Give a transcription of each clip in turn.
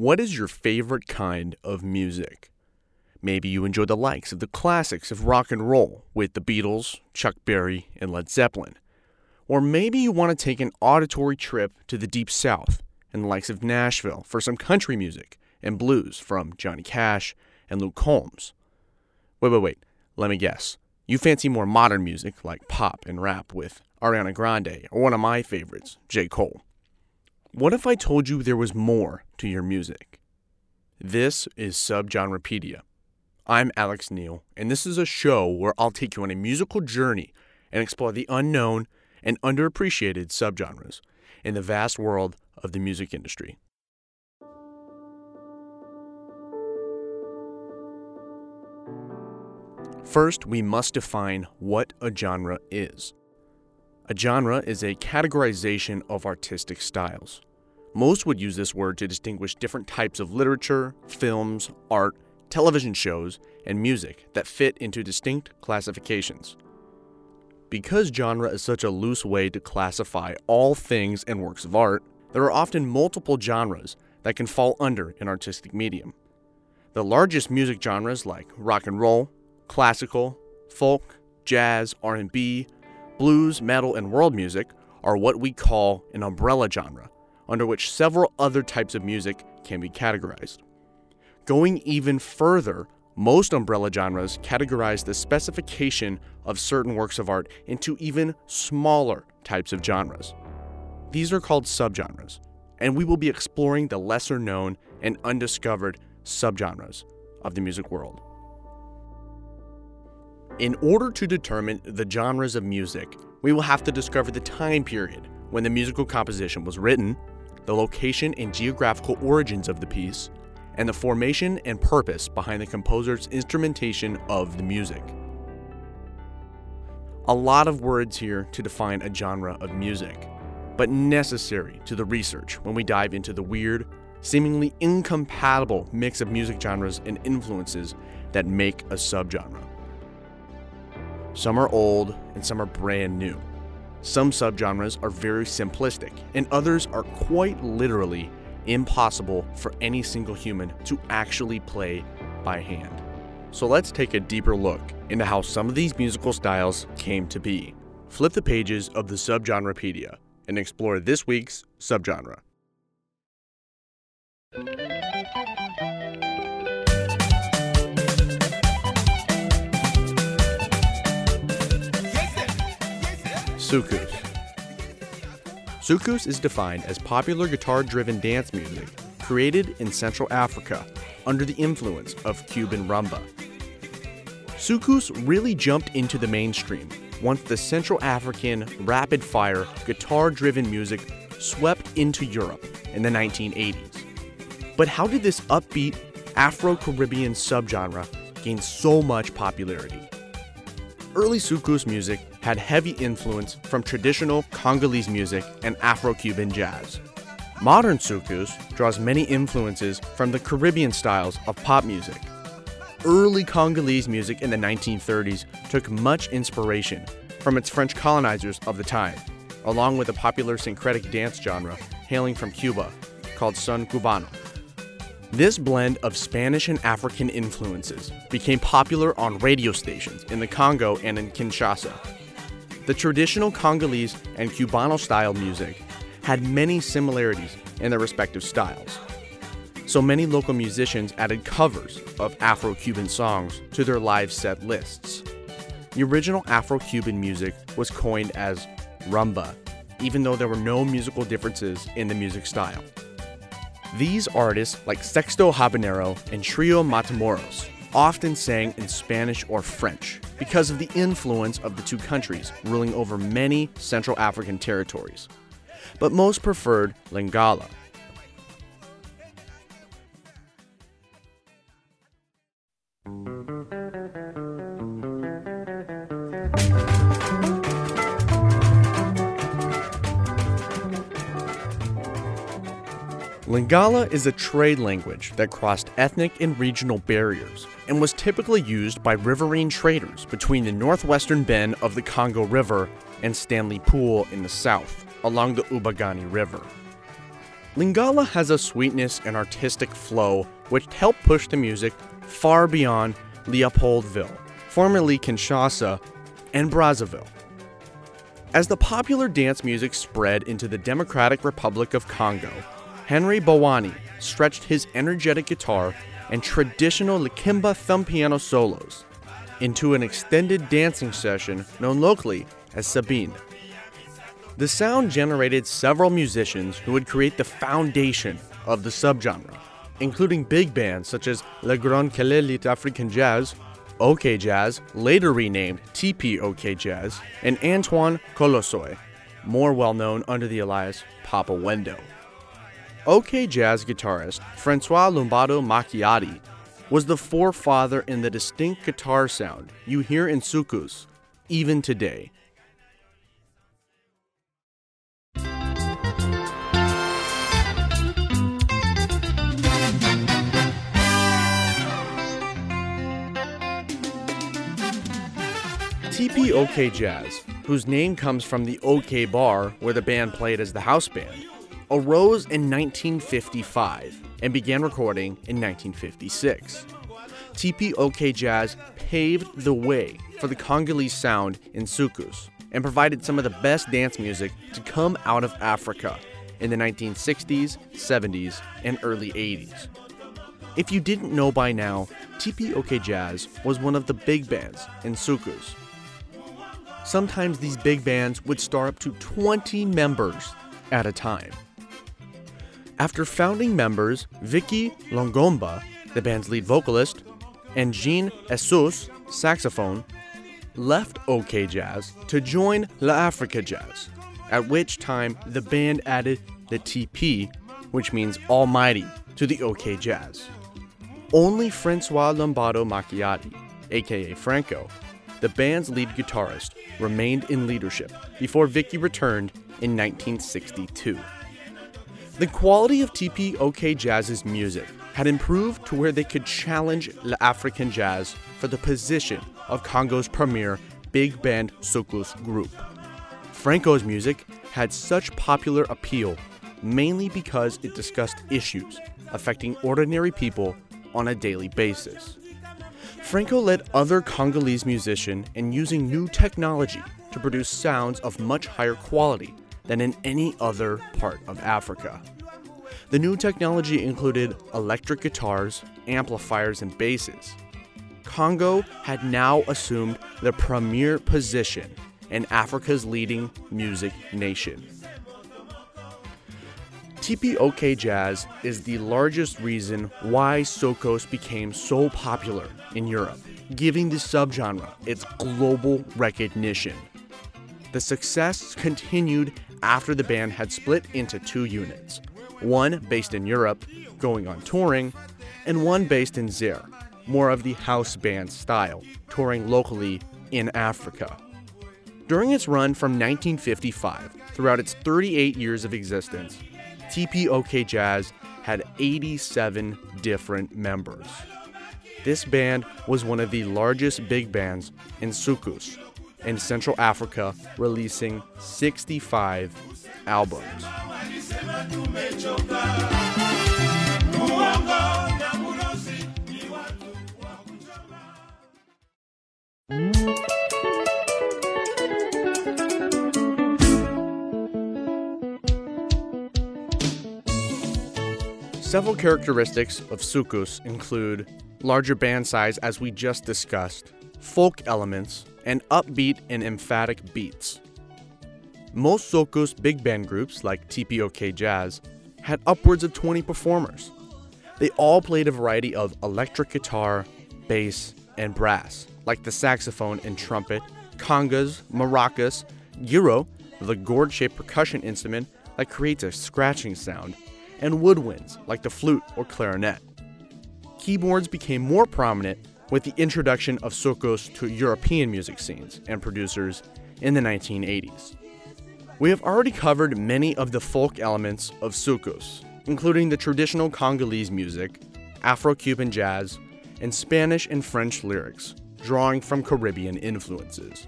What is your favorite kind of music? Maybe you enjoy the likes of the classics of rock and roll with the Beatles, Chuck Berry, and Led Zeppelin. Or maybe you want to take an auditory trip to the Deep South and the likes of Nashville for some country music and blues from Johnny Cash and Luke Combs. Wait, wait, wait, let me guess. You fancy more modern music like pop and rap with Ariana Grande or one of my favorites, J. Cole. What if I told you there was more to your music? This is Subgenrepedia. I'm Alex Neal, and this is a show where I'll take you on a musical journey and explore the unknown and underappreciated subgenres in the vast world of the music industry. First, we must define what a genre is. A genre is a categorization of artistic styles. Most would use this word to distinguish different types of literature, films, art, television shows, and music that fit into distinct classifications. Because genre is such a loose way to classify all things and works of art, there are often multiple genres that can fall under an artistic medium. The largest music genres like rock and roll, classical, folk, jazz, R&B, blues, metal, and world music are what we call an umbrella genre, under which several other types of music can be categorized. Going even further, most umbrella genres categorize the specification of certain works of art into even smaller types of genres. These are called subgenres, and we will be exploring the lesser known and undiscovered subgenres of the music world. In order to determine the genres of music, we will have to discover the time period when the musical composition was written, the location and geographical origins of the piece, and the formation and purpose behind the composer's instrumentation of the music. A lot of words here to define a genre of music, but necessary to the research when we dive into the weird, seemingly incompatible mix of music genres and influences that make a subgenre. Some are old and some are brand new. Some subgenres are very simplistic, and others are quite literally impossible for any single human to actually play by hand. So let's take a deeper look into how some of these musical styles came to be. Flip the pages of the Subgenrepedia and explore this week's subgenre. Soukous. Soukous is defined as popular guitar driven dance music created in Central Africa under the influence of Cuban rumba. Soukous really jumped into the mainstream once the Central African rapid fire guitar driven music swept into Europe in the 1980s. But how did this upbeat Afro Caribbean subgenre gain so much popularity? Early Soukous music had heavy influence from traditional Congolese music and Afro Cuban jazz. Modern soukous draws many influences from the Caribbean styles of pop music. Early Congolese music in the 1930s took much inspiration from its French colonizers of the time, along with a popular syncretic dance genre hailing from Cuba called son cubano. This blend of Spanish and African influences became popular on radio stations in the Congo and in Kinshasa. The traditional Congolese and Cubano style music had many similarities in their respective styles. So many local musicians added covers of Afro Cuban songs to their live set lists. The original Afro Cuban music was coined as rumba, even though there were no musical differences in the music style. These artists, like Sexteto Habanero and Trio Matamoros, often sang in Spanish or French because of the influence of the two countries ruling over many Central African territories. But most preferred Lingala. Lingala is a trade language that crossed ethnic and regional barriers and was typically used by riverine traders between the northwestern bend of the Congo River and Stanley Pool in the south, along the Ubangani River. Lingala has a sweetness and artistic flow which helped push the music far beyond Leopoldville, formerly Kinshasa, and Brazzaville. As the popular dance music spread into the Democratic Republic of Congo, Henri Bowane stretched his energetic guitar and traditional Likimba thumb piano solos into an extended dancing session known locally as Sebene. The sound generated several musicians who would create the foundation of the subgenre, including big bands such as Le Grand Kelelit African Jazz, OK Jazz, later renamed TP OK Jazz, and Antoine Kolosoy, more well known under the alias Papa Wendo. OK Jazz guitarist Francois Luambo Makiadi was the forefather in the distinct guitar sound you hear in soukous, even today. TP OK Jazz, whose name comes from the OK Bar where the band played as the house band, arose in 1955 and began recording in 1956. TPOK Jazz paved the way for the Congolese sound in soukous and provided some of the best dance music to come out of Africa in the 1960s, 70s, and early 80s. If you didn't know by now, TPOK Jazz was one of the big bands in soukous Sometimes these big bands would star up to 20 members at a time. After founding members Vicky Longomba, the band's lead vocalist, and Jean Jesus, saxophone, left OK Jazz to join La Africa Jazz, at which time the band added the TP, which means Almighty, to the OK Jazz. Only Francois Luambo Makiadi, aka Franco, the band's lead guitarist, remained in leadership before Vicky returned in 1962. The quality of TP OK Jazz's music had improved to where they could challenge African Jazz for the position of Congo's premier big band soukous group. Franco's music had such popular appeal mainly because it discussed issues affecting ordinary people on a daily basis. Franco led other Congolese musicians in using new technology to produce sounds of much higher quality than in any other part of Africa. The new technology included electric guitars, amplifiers, and basses. Congo had now assumed the premier position in Africa's leading music nation. TPOK Jazz is the largest reason why soukous became so popular in Europe, giving the subgenre its global recognition. The success continued after the band had split into two units one based in Europe, going on touring, and one based in Zaire, more of the house band style, touring locally in Africa. During its run from 1955 throughout its 38 years of existence, TPOK Jazz had 87 different members. This band was one of the largest big bands in soukous in Central Africa, releasing 65 albums. Several characteristics of soukous include larger band size, as we just discussed, folk elements, and upbeat and emphatic beats. Most soukous big band groups, like TPOK Jazz, had upwards of 20 performers. They all played a variety of electric guitar, bass, and brass, like the saxophone and trumpet, congas, maracas, gyro, the gourd shaped percussion instrument that creates a scratching sound, and woodwinds like the flute or clarinet. Keyboards became more prominent with the introduction of soukous to European music scenes and producers in the 1980s. We have already covered many of the folk elements of soukous, including the traditional Congolese music, Afro Cuban jazz, and Spanish and French lyrics, drawing from Caribbean influences.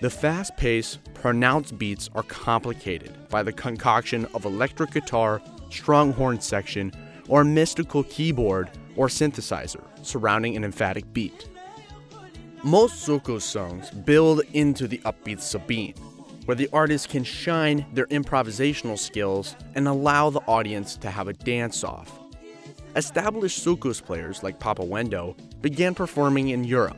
The fast paced, pronounced beats are complicated by the concoction of electric guitar, strong horn section, or mystical keyboard or synthesizer surrounding an emphatic beat. Most soukous songs build into the upbeat sebene, where the artist can shine their improvisational skills and allow the audience to have a dance off. Established soukous players like Papa Wendo began performing in Europe,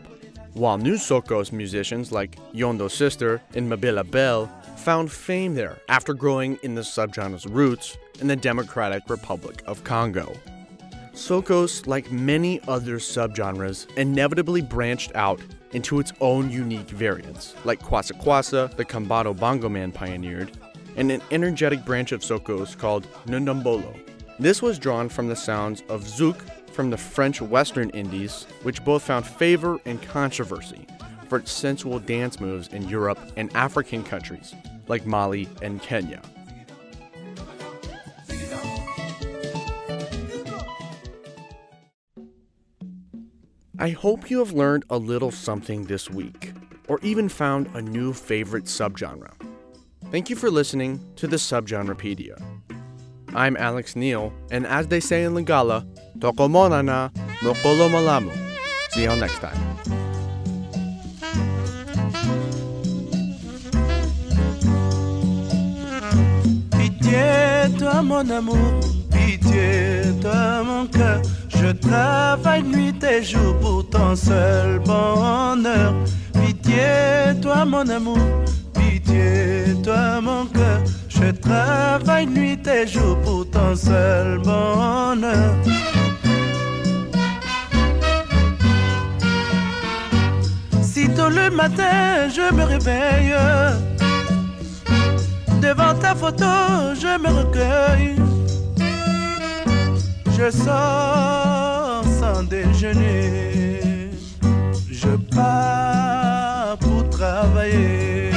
while new soukous musicians like Yondo Sister and Mbilia Bel found fame there after growing in the subgenre's roots in the Democratic Republic of Congo. Soukous, like many other subgenres, inevitably branched out into its own unique variants, like Kwassa Kwassa, the Kanda Bongo Man pioneered, and an energetic branch of Soukous called Ndombolo. This was drawn from the sounds of Zouk from the French Western Indies, which both found favor and controversy for its sensual dance moves in Europe and African countries like Mali and Kenya. I hope you have learned a little something this week, or even found a new favorite subgenre. Thank you for listening to the Subgenrepedia. I'm Alex Neal, and as they say in Lingala, Tokomona na Mokolo Malamu. See you all next time. Pitié, toi mon amour, pitié, toi mon cœur. Je travaille nuit et jour pour ton seul bonheur. Pitié, toi mon amour, pitié, toi mon cœur. Je travaille nuit et jour pour ton seul bonheur. Sitôt le matin, je me réveille. Devant ta photo, je me recueille. Je sors sans déjeuner. Je pars pour travailler.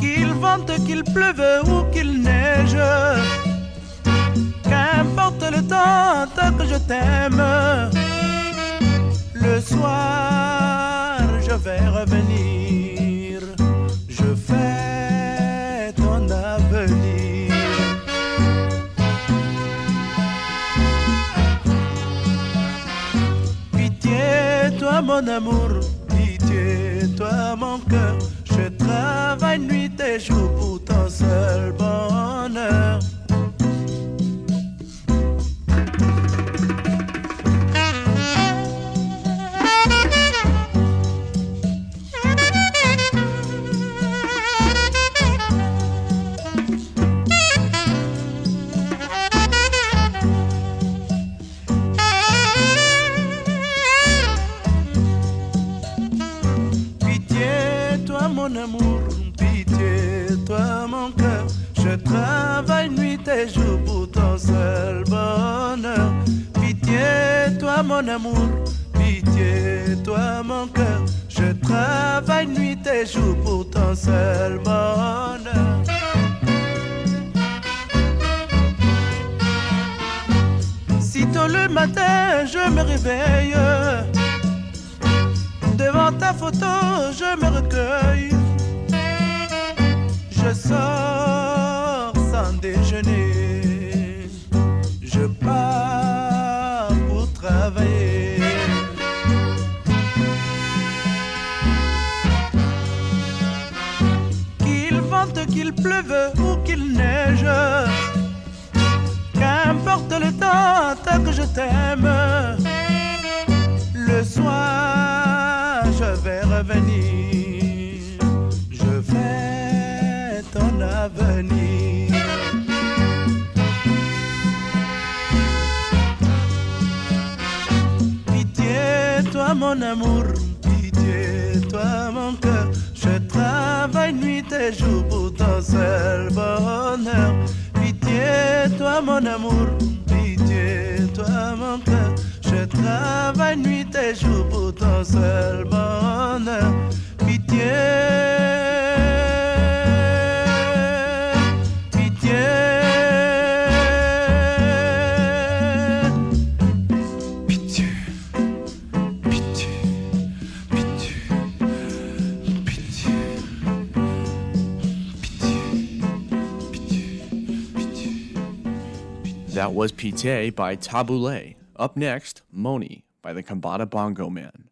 Qu'il vente, qu'il pleuve ou qu'il neige. Qu'importe le temps, tant que je t'aime. Le soir, Mon amour, pitié, toi mon cœur. Je travaille nuit et jour pour ton seul bonheur. Je sors sans déjeuner. Je pars pour travailler. Qu'il vente, qu'il pleuve ou qu'il neige. Qu'importe le temps, tant que je t'aime. Nuit et jour pour ton seul bonheur. Pitié, toi mon amour, pitié, toi mon cœur. Je travaille nuit et jour pour ton seul bonheur. Pitié. Was Pitié by Tabu Ley. Up next, Monie by the Kanda Bongo Man.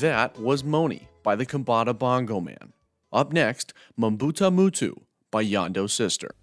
That was Monie by the Kanda Bongo Man. Up next, Mbuta Mutu by Yondo Sister.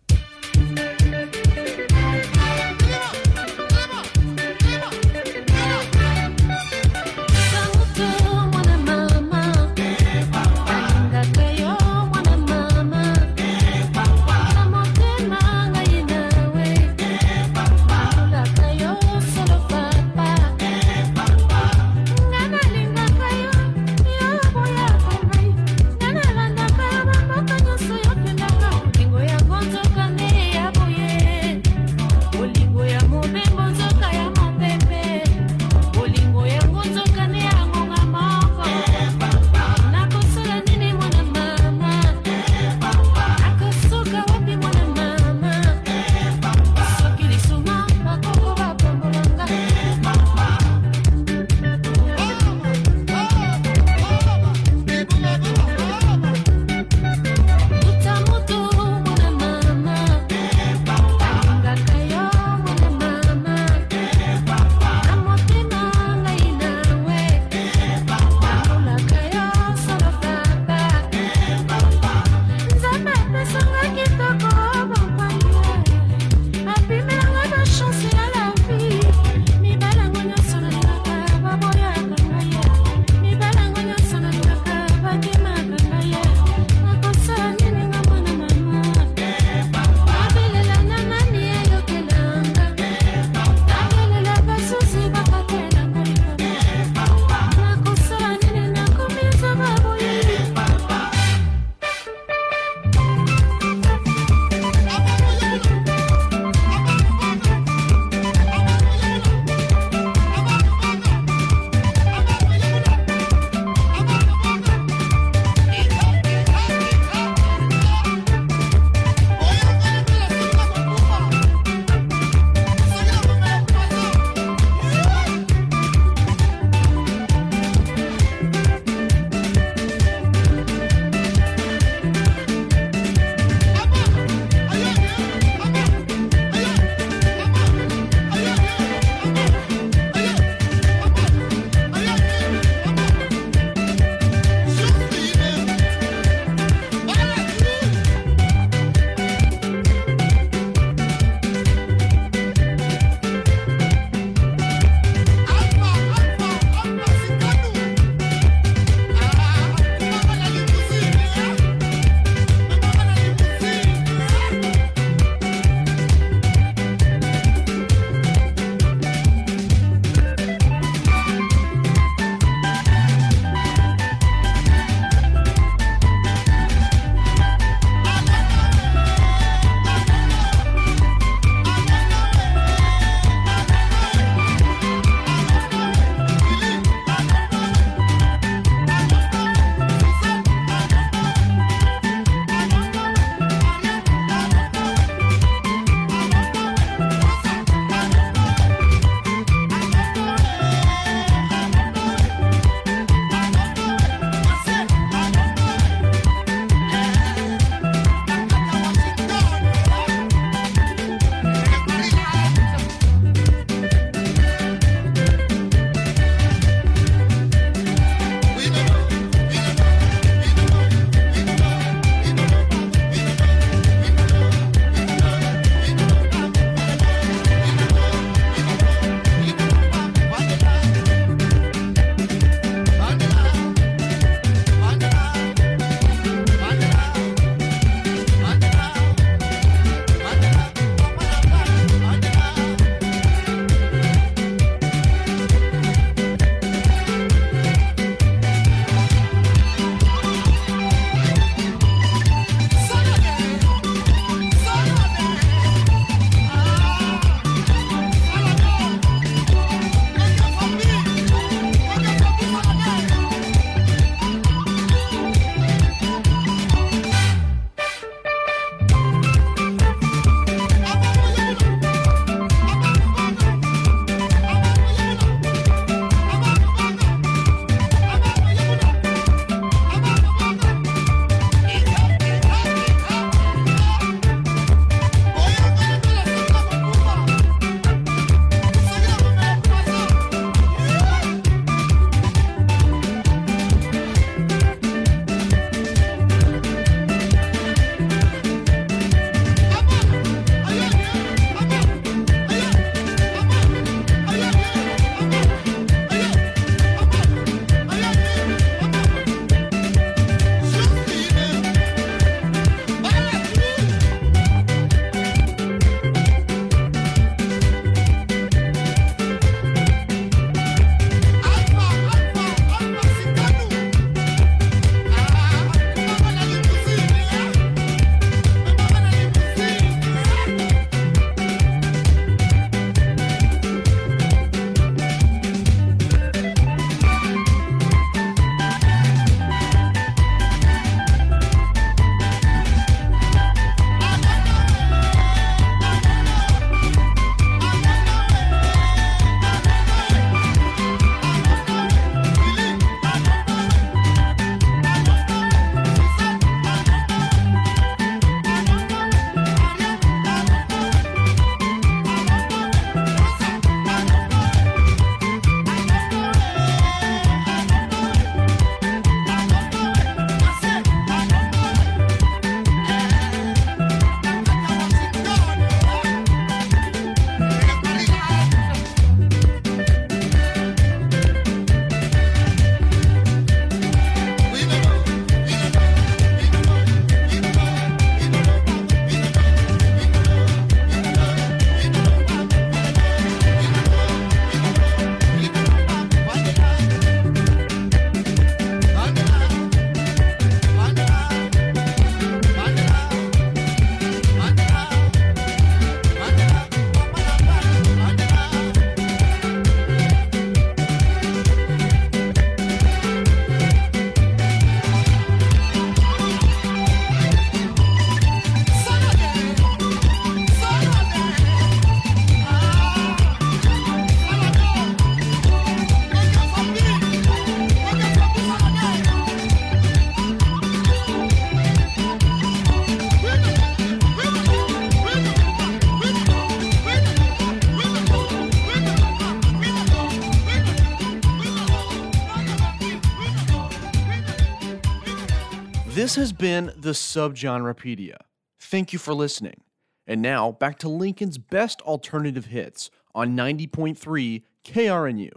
This has been the Subgenrepedia. Thank you for listening. And now back to Lincoln's best alternative hits on 90.3 KRNU.